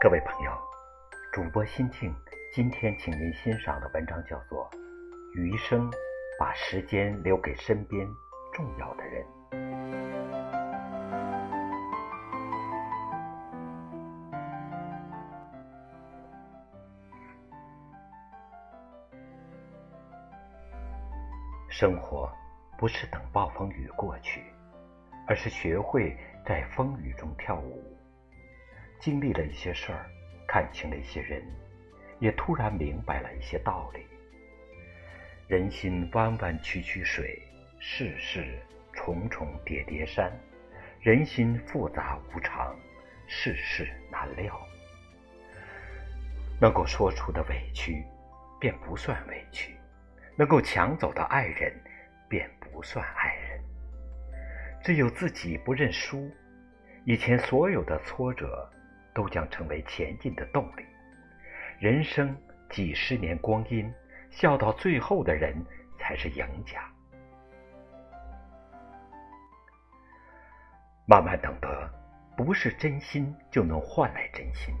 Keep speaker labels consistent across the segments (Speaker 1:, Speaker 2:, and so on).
Speaker 1: 各位朋友，主播心静，今天请您欣赏的文章叫做《余生把时间留给身边重要的人》。生活不是等暴风雨过去，而是学会在风雨中跳舞。经历了一些事儿，看清了一些人，也突然明白了一些道理。人心弯弯曲曲水，世事重重叠叠山。人心复杂无常，世事难料。能够说出的委屈，便不算委屈；能够抢走的爱人，便不算爱人。只有自己不认输，以前所有的挫折。都将成为前进的动力。人生几十年光阴，笑到最后的人才是赢家。慢慢懂得，不是真心就能换来真心，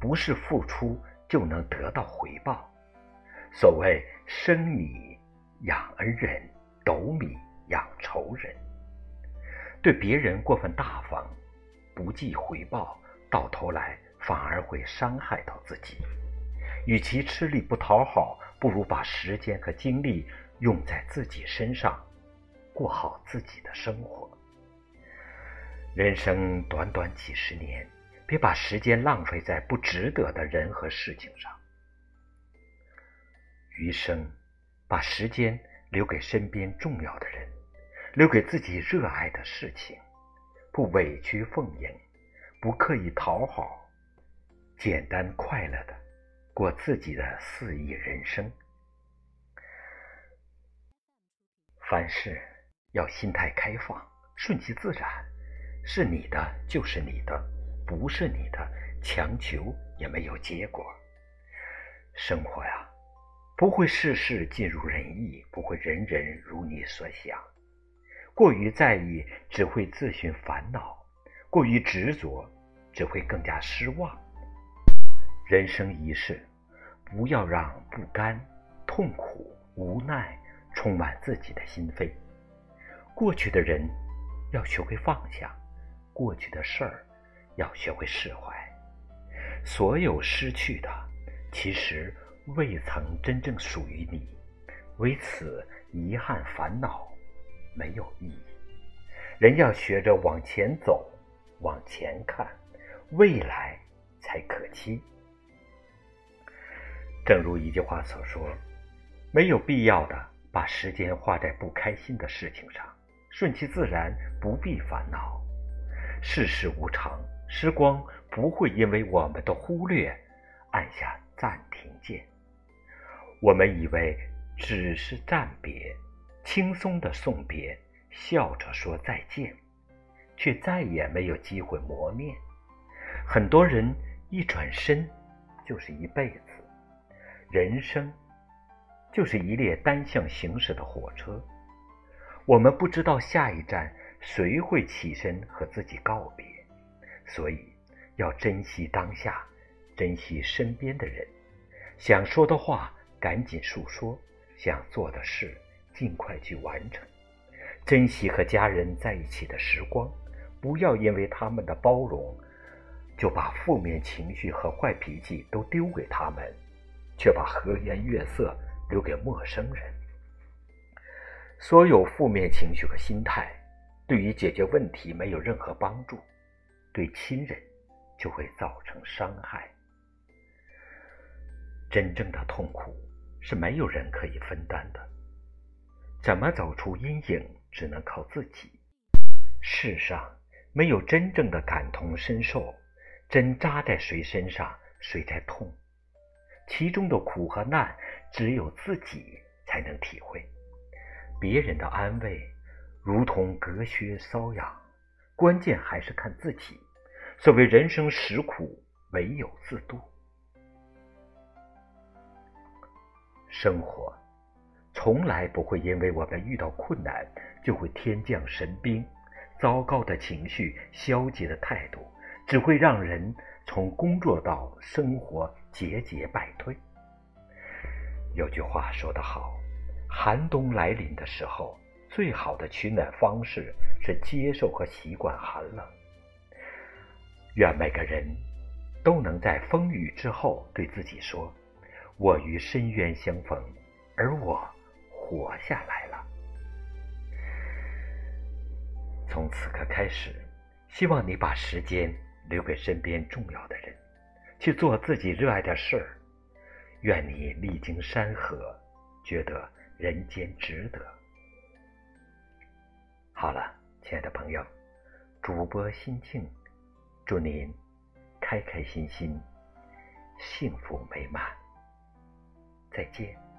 Speaker 1: 不是付出就能得到回报。所谓生米养恩人，斗米养仇人。对别人过分大方，不计回报。到头来反而会伤害到自己。与其吃力不讨好，不如把时间和精力用在自己身上，过好自己的生活。人生短短几十年，别把时间浪费在不值得的人和事情上。余生，把时间留给身边重要的人，留给自己热爱的事情，不委屈奉迎。不刻意讨好，简单快乐的过自己的肆意人生。凡事要心态开放，顺其自然，是你的就是你的，不是你的强求也没有结果。生活呀，不会事事尽如人意，不会人人如你所想。过于在意，只会自寻烦恼。过于执着，只会更加失望。人生一世，不要让不甘、痛苦、无奈充满自己的心扉。过去的人要学会放下，过去的事儿要学会释怀。所有失去的，其实未曾真正属于你，为此遗憾烦恼没有意义。人要学着往前走。往前看，未来才可期。正如一句话所说：“没有必要的把时间花在不开心的事情上，顺其自然，不必烦恼。世事无常，时光不会因为我们的忽略按下暂停键。我们以为只是暂别，轻松的送别，笑着说再见。”却再也没有机会磨面。很多人一转身就是一辈子，人生就是一列单向行驶的火车。我们不知道下一站谁会起身和自己告别，所以要珍惜当下，珍惜身边的人。想说的话赶紧诉说，想做的事尽快去完成，珍惜和家人在一起的时光。不要因为他们的包容，就把负面情绪和坏脾气都丢给他们，却把和颜悦色留给陌生人。所有负面情绪和心态，对于解决问题没有任何帮助，对亲人就会造成伤害。真正的痛苦是没有人可以分担的。怎么走出阴影，只能靠自己。世上。没有真正的感同身受，针扎在谁身上，谁才痛。其中的苦和难，只有自己才能体会。别人的安慰，如同隔靴搔痒，关键还是看自己。所谓人生实苦，唯有自度。生活从来不会因为我们遇到困难，就会天降神兵。糟糕的情绪、消极的态度，只会让人从工作到生活节节败退。有句话说得好，寒冬来临的时候，最好的取暖方式是接受和习惯寒冷。愿每个人都能在风雨之后对自己说：“我与深渊相逢，而我活下来从此刻开始，希望你把时间留给身边重要的人，去做自己热爱的事儿。愿你历经山河，觉得人间值得。好了，亲爱的朋友，主播心静，祝您开开心心，幸福美满。再见。